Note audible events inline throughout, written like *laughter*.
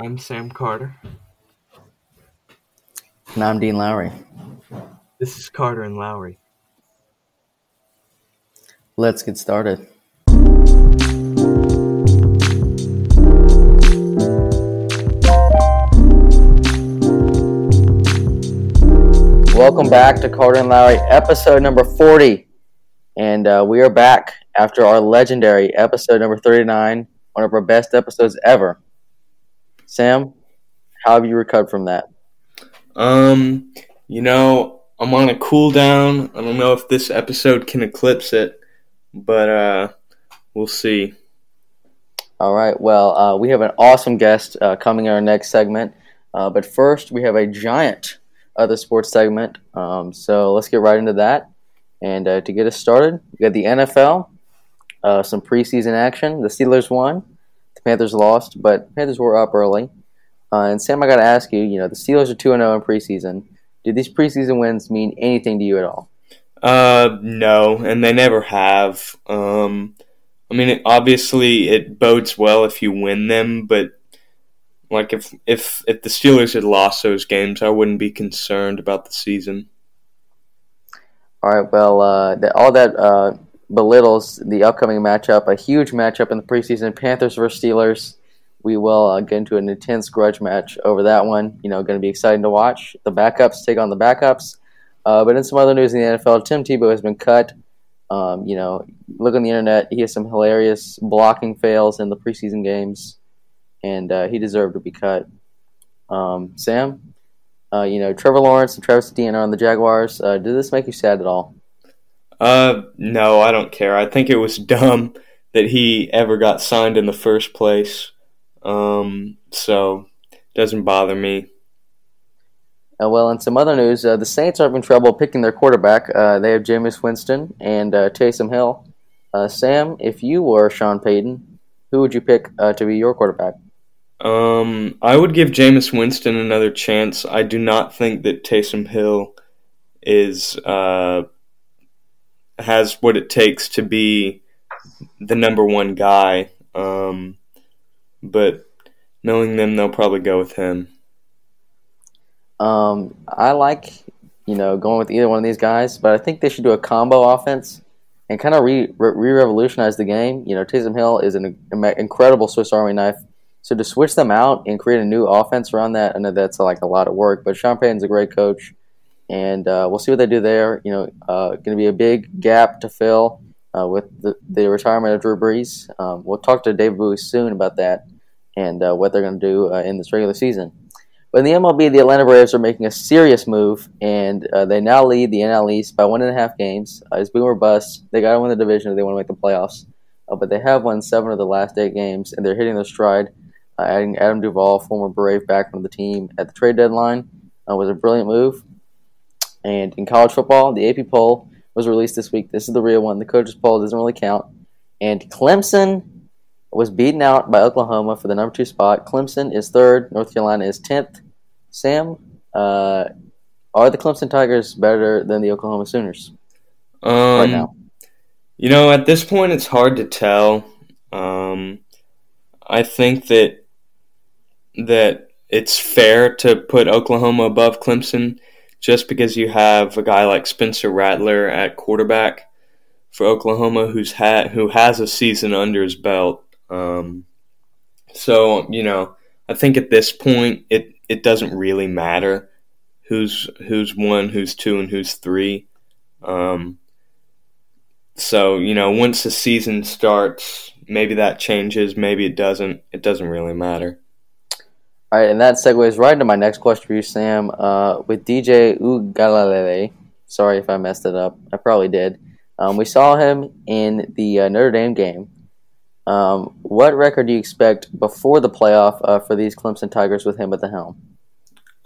I'm Sam Carter. And I'm Dean Lowry. This is Carter and Lowry. Let's get started. Welcome back to Carter and Lowry, episode number 40. And uh, we are back after our legendary episode number 39, one of our best episodes ever. Sam, how have you recovered from that? Um, you know, I'm on a cool down. I don't know if this episode can eclipse it, but uh, we'll see. All right. Well, uh, we have an awesome guest uh, coming in our next segment. Uh, but first, we have a giant other sports segment. Um, so let's get right into that. And uh, to get us started, we got the NFL, uh, some preseason action. The Steelers won, the Panthers lost, but Panthers were up early. Uh, and Sam, I got to ask you, you know, the Steelers are 2 0 in preseason. Do these preseason wins mean anything to you at all? Uh, no, and they never have. Um, I mean, it, obviously, it bodes well if you win them, but like if if if the Steelers had lost those games, I wouldn't be concerned about the season. All right. Well, uh, the, all that uh, belittles the upcoming matchup. A huge matchup in the preseason: Panthers versus Steelers. We will uh, get into an intense grudge match over that one. You know, going to be exciting to watch. The backups take on the backups. Uh, but in some other news in the NFL, Tim Tebow has been cut. Um, you know, look on the internet. He has some hilarious blocking fails in the preseason games, and uh, he deserved to be cut. Um, Sam, uh, you know, Trevor Lawrence and Travis Etienne are on the Jaguars. Uh, did this make you sad at all? Uh, no, I don't care. I think it was *laughs* dumb that he ever got signed in the first place. Um, so doesn't bother me. Uh, well, in some other news, uh, the Saints are having trouble picking their quarterback. Uh, they have Jameis Winston and uh, Taysom Hill. Uh, Sam, if you were Sean Payton, who would you pick uh, to be your quarterback? Um, I would give Jameis Winston another chance. I do not think that Taysom Hill is uh, has what it takes to be the number one guy. Um, but knowing them, they'll probably go with him. Um, I like, you know, going with either one of these guys, but I think they should do a combo offense and kind of re revolutionize the game. You know, Taysom Hill is an incredible Swiss Army knife. So to switch them out and create a new offense around that, I know that's like a lot of work. But Sean Payton's a great coach, and uh, we'll see what they do there. You know, uh, going to be a big gap to fill uh, with the, the, retirement of Drew Brees. Um, we'll talk to Dave Bowie soon about that and what they're going to do in this regular season. But in the MLB, the Atlanta Braves are making a serious move, and uh, they now lead the NL East by one and a half games. Uh, it's boom bust. They got to win the division if they want to make the playoffs. Uh, but they have won seven of the last eight games, and they're hitting their stride. Adding Adam Duvall, former Brave, back from the team at the trade deadline was a brilliant move. And in college football, the AP poll was released this week. This is the real one. The coaches poll doesn't really count. And Clemson was beaten out by Oklahoma for the number two spot. Clemson is third. North Carolina is tenth. Sam, uh, are the Clemson Tigers better than the Oklahoma Sooners um, right now? You know, at this point, it's hard to tell. Um, I think that that it's fair to put Oklahoma above Clemson just because you have a guy like Spencer Rattler at quarterback for Oklahoma who's had who has a season under his belt. Um, so you know, I think at this point it it doesn't really matter who's who's one, who's two, and who's three. Um, so you know, once the season starts, maybe that changes, maybe it doesn't. It doesn't really matter. All right, and that segues right into my next question for you, Sam. Uh, with DJ Uiagalelei, sorry if I messed it up. I probably did. Um, we saw him in the uh, Notre Dame game. Um, what record do you expect before the playoff uh, for these Clemson Tigers with him at the helm?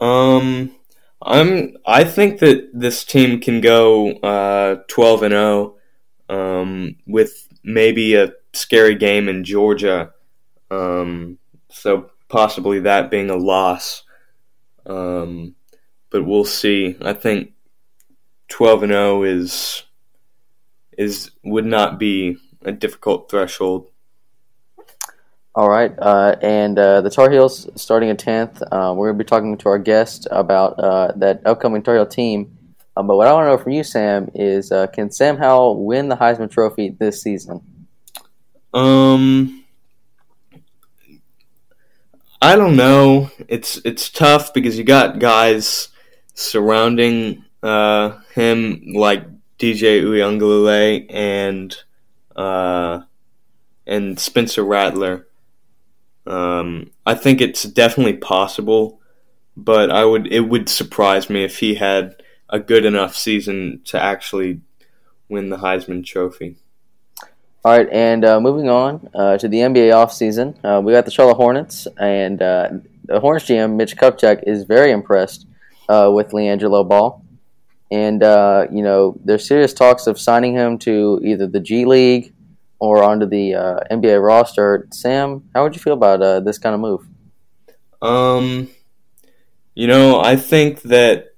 Um, I'm. I think that this team can go uh, twelve and zero, oh, um, with maybe a scary game in Georgia. Um, so possibly that being a loss. Um, but we'll see. I think 12 and 0 is is would not be a difficult threshold. All right, uh, and uh, the Tar Heels starting in tenth. Uh, we're going to be talking to our guest about uh, that upcoming Tar Heel team. Um, but what I want to know from you, Sam, is uh, can Sam Howell win the Heisman Trophy this season? Um, I don't know. It's it's tough because you got guys surrounding uh, him like DJ Uiagalelei and uh, and Spencer Rattler. Um, I think it's definitely possible, but I would it would surprise me if he had a good enough season to actually win the Heisman Trophy. All right, and uh, moving on uh, to the NBA offseason, uh, we got the Charlotte Hornets, and uh, the Hornets GM, Mitch Kupchak, is very impressed uh, with LiAngelo Ball. And, uh, you know, there's serious talks of signing him to either the G League or onto the NBA roster. Sam, how would you feel about this kind of move? Um, you know, I think that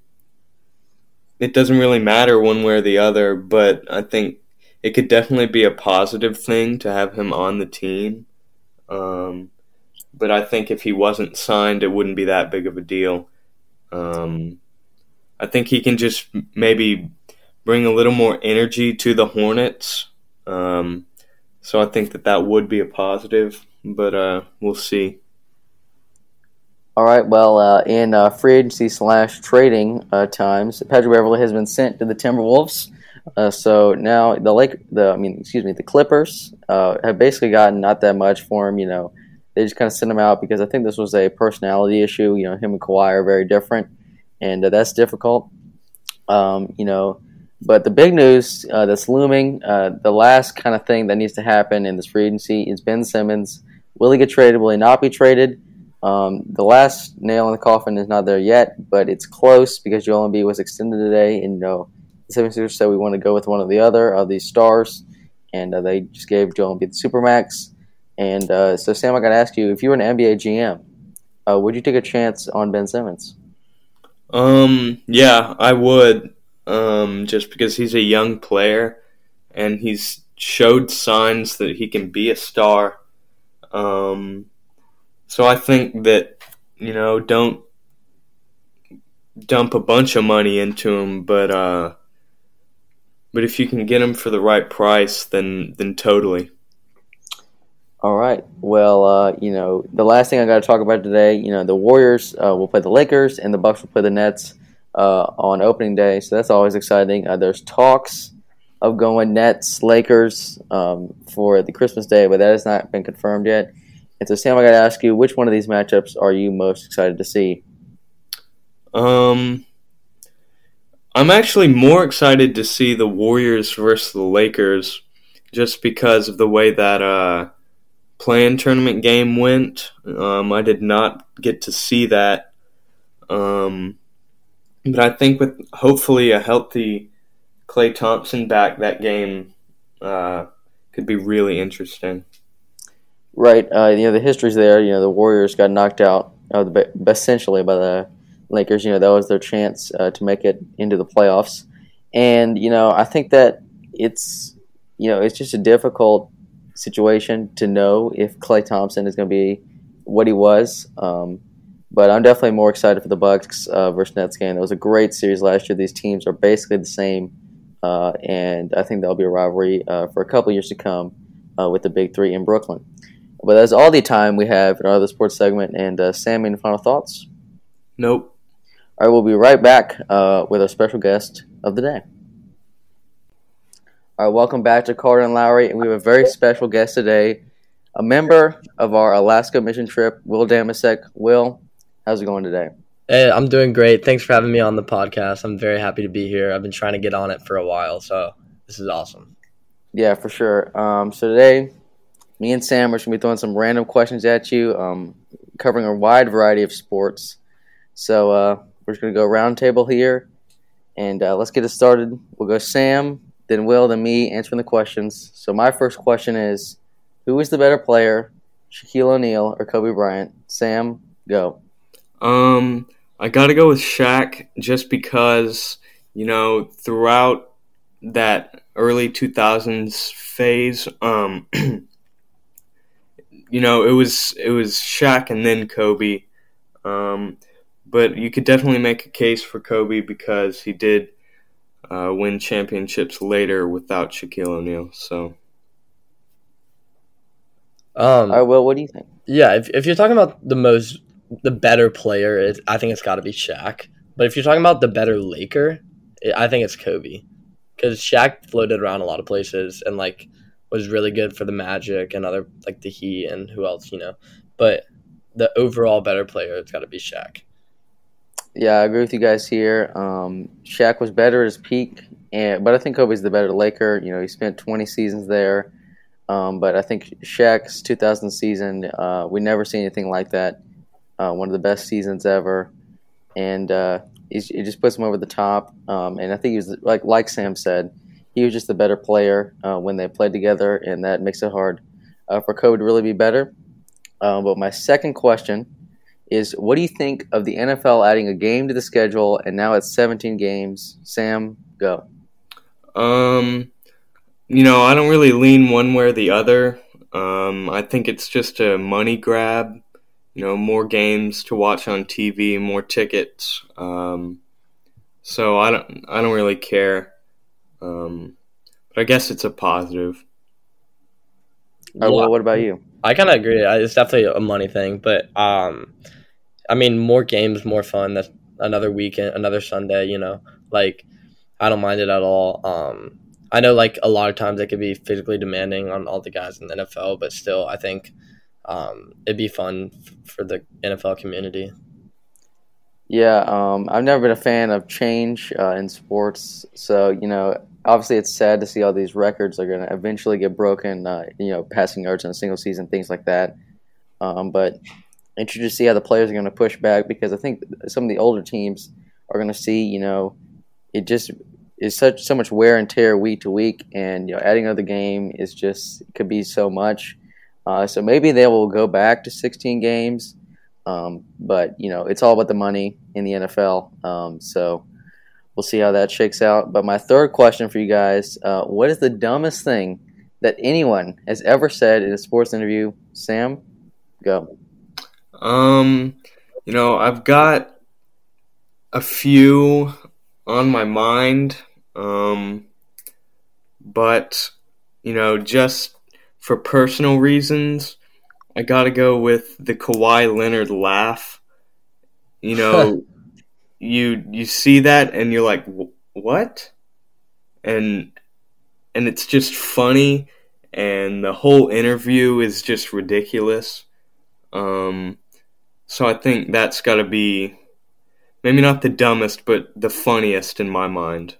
it doesn't really matter one way or the other, but I think it could definitely be a positive thing to have him on the team. Um, but I think if he wasn't signed, it wouldn't be that big of a deal. Um, I think he can just maybe bring a little more energy to the Hornets. Um, so I think that that would be a positive, but uh, we'll see. All right. Well, uh, in uh, free agency slash trading uh, times, Patrick Beverley has been sent to the Timberwolves. Uh, so now the Lake, the I mean, excuse me, the Clippers uh, have basically gotten not that much for him. You know, they just kind of sent him out because I think this was a personality issue. You know, him and Kawhi are very different, and uh, that's difficult. Um, you know, but the big news uh, that's looming, uh, the last kind of thing that needs to happen in this free agency is Ben Simmons. Will he get traded? Will he not be traded? Um, the last nail in the coffin is not there yet, but it's close because Joel Embiid was extended today, and you know the 76ers said we want to go with one or the other of these stars, and uh, they just gave Joel Embiid the Supermax. And uh, so, Sam, I got to ask you, if you were an NBA GM, uh, would you take a chance on Ben Simmons? Um, yeah, I would. Um, just because he's a young player and he's showed signs that he can be a star. Um, so I think that you know don't dump a bunch of money into him, but uh, but if you can get them for the right price, then then totally. All right. Well, uh, you know, the last thing I got to talk about today, you know, the Warriors uh, will play the Lakers and the Bucks will play the Nets uh, on opening day, so that's always exciting. Uh, there's talks of going Nets Lakers um, for the Christmas day, but that has not been confirmed yet. And so, Sam, I got to ask you, which one of these matchups are you most excited to see? Um, I'm actually more excited to see the Warriors versus the Lakers just because of the way that uh, play-in tournament game went. Um, I did not get to see that. Um, but I think with hopefully a healthy Klay Thompson back, that game uh, could be really interesting. Right. Uh, you know, the history's there. You know, the Warriors got knocked out the, essentially by the Lakers, you know, that was their chance uh, to make it into the playoffs. And, you know, I think that it's, you know, it's just a difficult situation to know if Klay Thompson is going to be what he was. Um, but I'm definitely more excited for the Bucks uh, versus Nets game. It was a great series last year. These teams are basically the same, uh, and I think there'll be a rivalry uh, for a couple years to come uh, with the Big Three in Brooklyn. But that's all the time we have in our other sports segment. And uh, Sam, any final thoughts? Nope. All right, we'll be right back uh, with our special guest of the day. All right, welcome back to Carter and Lowry, and we have a very special guest today, a member of our Alaska mission trip, Will Damasek. Will, how's it going today? Hey, I'm doing great. Thanks for having me on the podcast. I'm very happy to be here. I've been trying to get on it for a while, so this is awesome. Yeah, for sure. Um, so today, me and Sam are going to be throwing some random questions at you, um, covering a wide variety of sports. So uh, we're just to go round table here, and uh, let's get it started. We'll go Sam, then Will, then me answering the questions. So my first question is, who is the better player, Shaquille O'Neal or Kobe Bryant? Sam, go. Um, I got to go with Shaq just because you know throughout that early 2000s phase, um, *clears throat* you know, it was it was Shaq and then Kobe. Um, but you could definitely make a case for Kobe because he did uh, win championships later without Shaquille O'Neal. So, um, All right, well, what do you think? Yeah, if if you're talking about the most the better player, it, I think it's got to be Shaq. But if you're talking about the better Laker, it, I think it's Kobe because Shaq floated around a lot of places and like was really good for the Magic and other like the Heat and who else you know. But the overall better player, it's got to be Shaq. Yeah, I agree with you guys here. Um, Shaq was better at his peak, and but I think Kobe's the better Laker. You know, he spent 20 seasons there. Um, but I think Shaq's 2000 season, uh, we never see anything like that. Uh, one of the best seasons ever, and uh, it just puts him over the top. Um, and I think he was like like Sam said, he was just the better player uh, when they played together, and that makes it hard uh, for Kobe to really be better. Um, but my second question is, what do you think of the NFL adding a game to the schedule, and now it's 17 games? Sam, go. Um, you know, I don't really lean one way or the other. Um, I think it's just a money grab. You know, more games to watch on TV, more tickets. Um, so I don't, I don't really care. Um, but I guess it's a positive. Well, what about you? I kind of agree. It's definitely a money thing, but um, I mean, more games, more fun. That's another weekend, another Sunday. You know, like I don't mind it at all. Um, I know like a lot of times it could be physically demanding on all the guys in the NFL, but still, I think um, it'd be fun f- for the NFL community. Yeah, um, I've never been a fan of change uh, in sports, so you know, obviously it's sad to see all these records are going to eventually get broken. Uh, you know, passing yards in a single season, things like that. Um, but interested to see how the players are going to push back because I think some of the older teams are going to see, you know, it just is such so much wear and tear week to week, and you know, adding another game is just could be so much. Uh, so maybe they will go back to 16 games, um, but you know, it's all about the money in the NFL. Um, so we'll see how that shakes out. But my third question for you guys: uh, What is the dumbest thing that anyone has ever said in a sports interview? Sam, go. Um, you know, I've got a few on my mind, um, but you know, just for personal reasons, I got to go with the Kawhi Leonard laugh. You know, *laughs* you you see that and you're like, what? And and it's just funny, and the whole interview is just ridiculous. Um, so I think that's got to be maybe not the dumbest, but the funniest in my mind.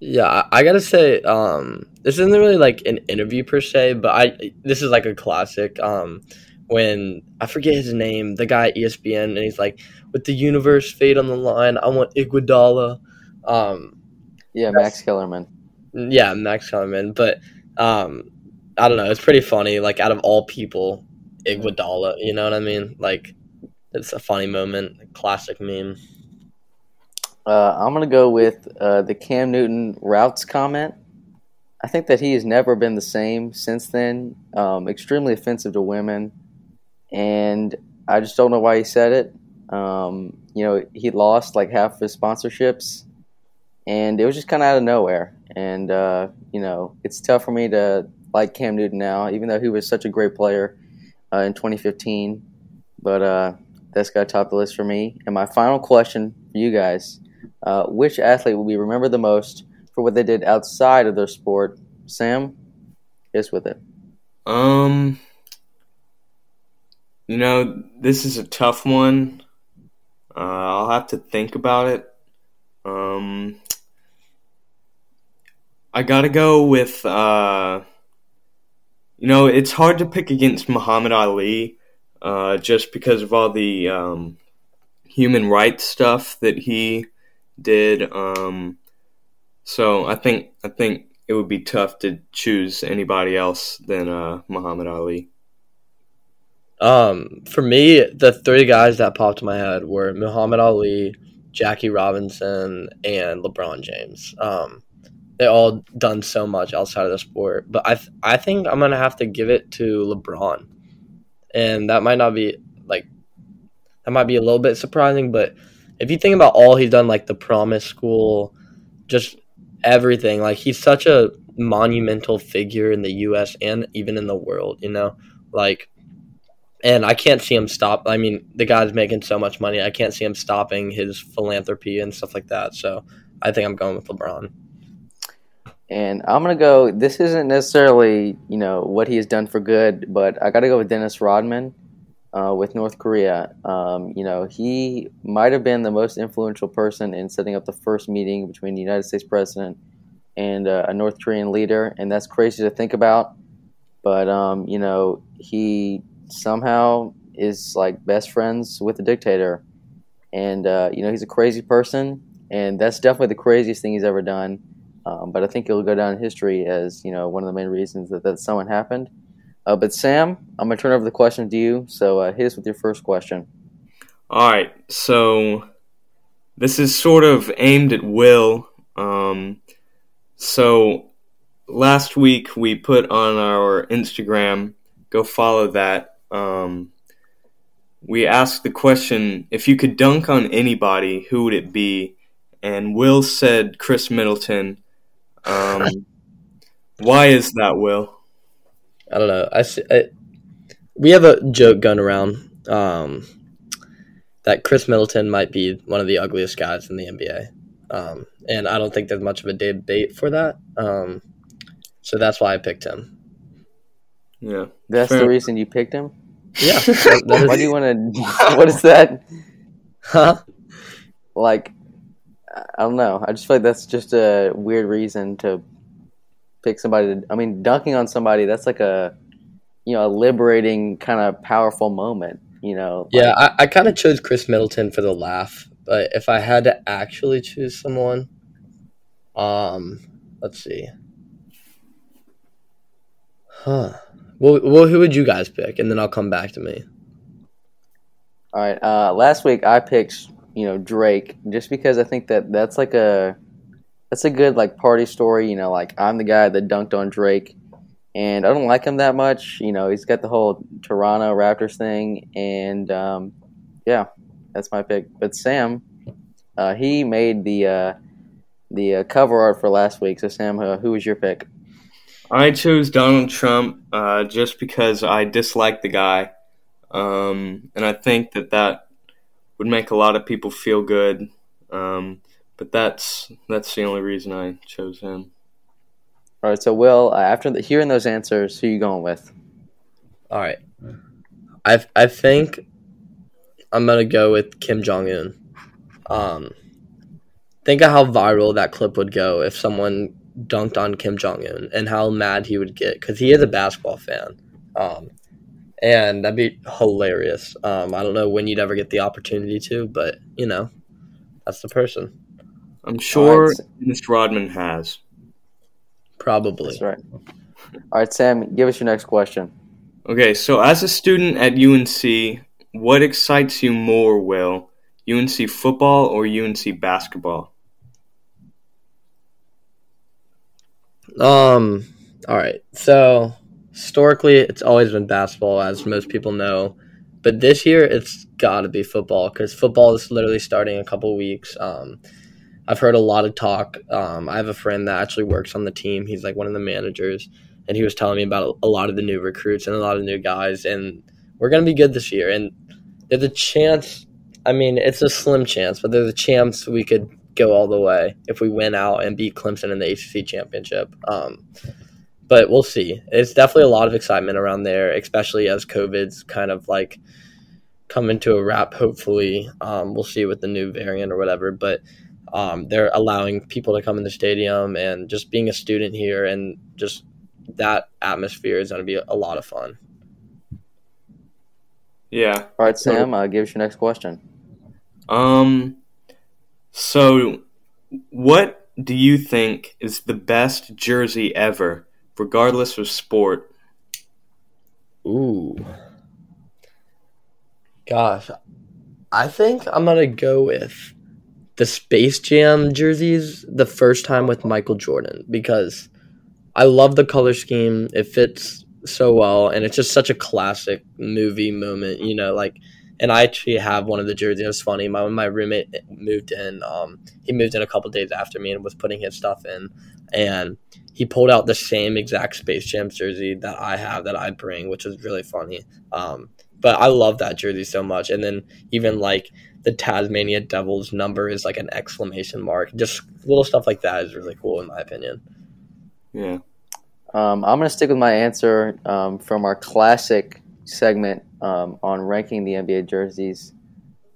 Yeah, I gotta say, um, this isn't really like an interview per se, but I this is like a classic. Um, when I forget his name, the guy at ESPN, and he's like, "With the universe fate on the line, I want Iguodala." Um, yeah, Max Kellerman yeah, Max Kellerman. But um, I don't know. It's pretty funny. Like out of all people, Iguodala. You know what I mean? Like it's a funny moment, a classic meme. Uh, I'm gonna go with uh, the Cam Newton routes comment. I think that he has never been the same since then. Um, extremely offensive to women, and I just don't know why he said it. Um, you know, he lost like half of his sponsorships, and it was just kind of out of nowhere. And uh, you know, it's tough for me to like Cam Newton now, even though he was such a great player uh, in 2015. But uh, that's got to top the list for me. And my final question for you guys: uh, Which athlete will be remembered the most for what they did outside of their sport? Sam, is with it. Um, you know, this is a tough one. Uh, I'll have to think about it. Um, I gotta go with, uh, you know, it's hard to pick against Muhammad Ali uh, just because of all the um, human rights stuff that he did. Um, so I think I think it would be tough to choose anybody else than uh, Muhammad Ali. Um, for me, the three guys that popped in my head were Muhammad Ali, Jackie Robinson, and LeBron James. Um, they all done so much outside of the sport, but I th- I think I'm gonna have to give it to LeBron, and that might not be like that might be a little bit surprising, but if you think about all he's done, like the Promise School, just everything, like he's such a monumental figure in the U.S. and even in the world, you know, like and I can't see him stop. I mean, the guy's making so much money. I can't see him stopping his philanthropy and stuff like that. So I think I'm going with LeBron. And I'm gonna go. This isn't necessarily you know what he has done for good, but I got to go with Dennis Rodman uh, with North Korea. Um, you know, he might have been the most influential person in setting up the first meeting between the United States president and uh, a North Korean leader, and that's crazy to think about. But um, you know, he somehow is like best friends with the dictator, and uh, you know he's a crazy person, and that's definitely the craziest thing he's ever done. Um, but I think it'll go down in history as you know one of the main reasons that that someone happened. Uh, but Sam, I'm gonna turn over the question to you. So uh, hit us with your first question. All right, so this is sort of aimed at Will. Um, so last week we put on our Instagram. Go follow that um, we asked the question if you could dunk on anybody, who would it be? And Will said Khris Middleton. Um, why is that, Will? I don't know. I, I, we have a joke going around um, that Khris Middleton might be one of the ugliest guys in the NBA, um, and I don't think there's much of a debate for that. Um, so that's why I picked him. Yeah, that's Fair. the reason you picked him. Yeah. *laughs* *laughs* Why do you want to? *laughs* What is that? Huh? Like, I don't know. I just feel like that's just a weird reason to pick somebody. To, I mean, dunking on somebody that's like a, you know, a liberating kind of powerful moment. You know. Like, yeah, I, I kind of chose Khris Middleton for the laugh, but if I had to actually choose someone, um, let's see. Huh. Well, well, who would you guys pick, and then I'll come back to me. All right. Uh, last week I picked you know Drake just because I think that that's like a that's a good like party story. You know, like I'm the guy that dunked on Drake, and I don't like him that much. You know, he's got the whole Toronto Raptors thing, and um, yeah, that's my pick. But Sam, uh, he made the uh, the uh, cover art for last week. So Sam, uh, who was your pick? I chose Donald Trump uh, just because I dislike the guy, um, and I think that that would make a lot of people feel good. Um, but that's that's the only reason I chose him. All right, so Will, uh, after the, hearing those answers, who are you going with? All right, I I think I'm gonna go with Kim Jong Un. Um, think of how viral that clip would go if someone dunked on Kim Jong Un and how mad he would get because he is a basketball fan. Um, and that'd be hilarious. Um, I don't know when you'd ever get the opportunity to, but you know, that's the person. I'm sure right. Mr. Rodman has. Probably. That's right. All right, Sam, give us your next question. Okay, so as a student at UNC, what excites you more, Will? UNC football or UNC basketball? Um. All right. So historically, it's always been basketball, as most people know. But this year, it's got to be football because football is literally starting in a couple weeks. Um, I've heard a lot of talk. Um, I have a friend that actually works on the team. He's like one of the managers, and he was telling me about a lot of the new recruits and a lot of new guys. And we're gonna be good this year. And there's a chance. I mean, it's a slim chance, but there's a chance we could go all the way if we win out and beat Clemson in the ACC championship. Um, but we'll see. It's definitely a lot of excitement around there, especially as COVID's kind of like coming to a wrap. Hopefully, um, we'll see with the new variant or whatever. But um, they're allowing people to come in the stadium and just being a student here and just that atmosphere is going to be a lot of fun. Yeah. All right, Sam. Uh, give us your next question. Um, so, what do you think is the best jersey ever, regardless of sport? Ooh. Gosh, I think I'm gonna go with the Space Jam jerseys the first time with Michael Jordan because I love the color scheme. It fits so well, and it's just such a classic movie moment. You know, like, and I actually have one of the jerseys. It was funny. My my roommate moved in. Um, he moved in a couple days after me and was putting his stuff in, and he pulled out the same exact Space Jam jersey that I have that I bring, which was really funny. Um, but I love that jersey so much, and then even like the Tasmanian Devil's number is like an exclamation mark. Just little stuff like that is really cool in my opinion. Yeah. Um, I'm going to stick with my answer um, from our classic segment um, on ranking the NBA jerseys.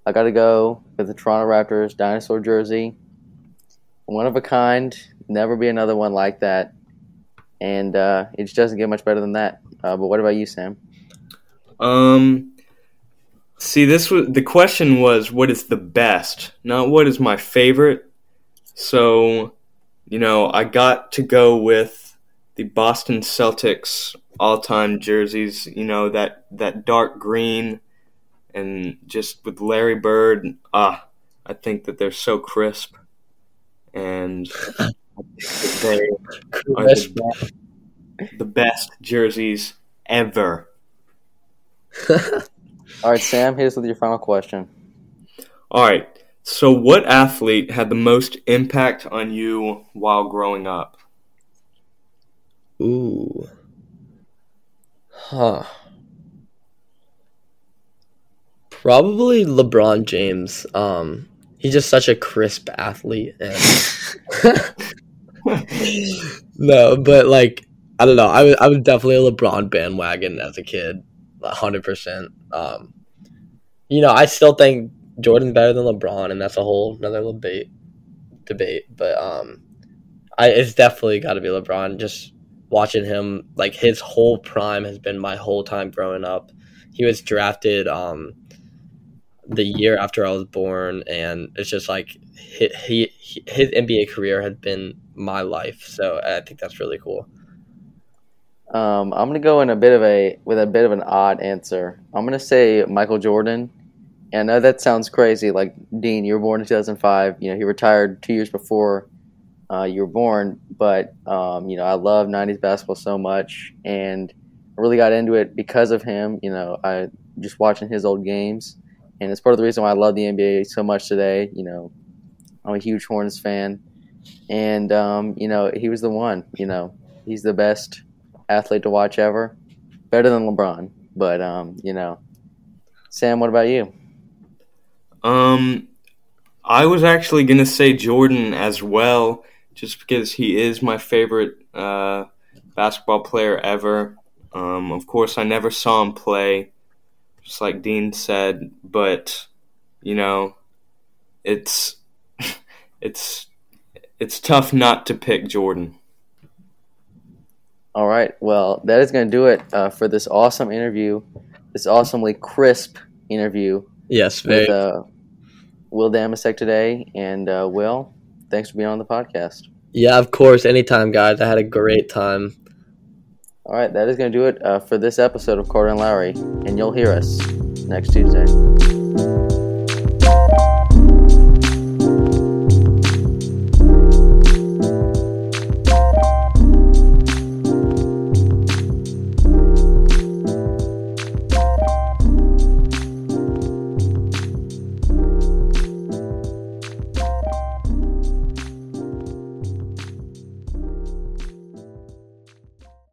I got to go with the Toronto Raptors dinosaur jersey. One of a kind. Never be another one like that. And uh, it just doesn't get much better than that. Uh, but what about you, Sam? Um, see, this was the question was what is the best, not what is my favorite. So, you know, I got to go with the Boston Celtics all-time jerseys. You know that that dark green, and just with Larry Bird. Ah, I think that they're so crisp, and *laughs* they are the best, the best jerseys ever. *laughs* All right, Sam, here's your final question. All right. So, what athlete had the most impact on you while growing up? Ooh. Huh. Probably LeBron James. Um, he's just such a crisp athlete, and *laughs* no, but like I don't know. I was I was definitely a LeBron bandwagon as a kid, hundred percent. Um, you know, I still think Jordan's better than LeBron, and that's a whole another debate. Debate, but um, I it's definitely got to be LeBron. Just watching him, like his whole prime has been my whole time growing up. He was drafted um the year after I was born, and it's just like he, he his NBA career has been my life. So I think that's really cool. Um, I'm gonna go in a bit of a with a bit of an odd answer. I'm gonna say Michael Jordan. And I know that sounds crazy. Like Dean, you were born in 2005. You know, he retired two years before uh, you were born. But um, you know, I love '90s basketball so much, and I really got into it because of him. You know, I just watching his old games, and it's part of the reason why I love the NBA so much today. You know, I'm a huge Hornets fan, and um, you know, he was the one. You know, he's the best athlete to watch ever, better than LeBron. But um, you know, Sam, what about you? Um, I was actually gonna say Jordan as well, just because he is my favorite uh, basketball player ever. Um, of course, I never saw him play, just like Dean said, but you know, it's *laughs* it's it's tough not to pick Jordan. All right. Well, that is going to do it uh, for this awesome interview, this awesomely crisp interview Yes, very. with uh, Will Damasek today. And uh, Will, thanks for being on the podcast. yeah, of course. Anytime, guys. I had a great time. All right. That is going to do it uh, for this episode of Carter and Lowry. And you'll hear us next Tuesday.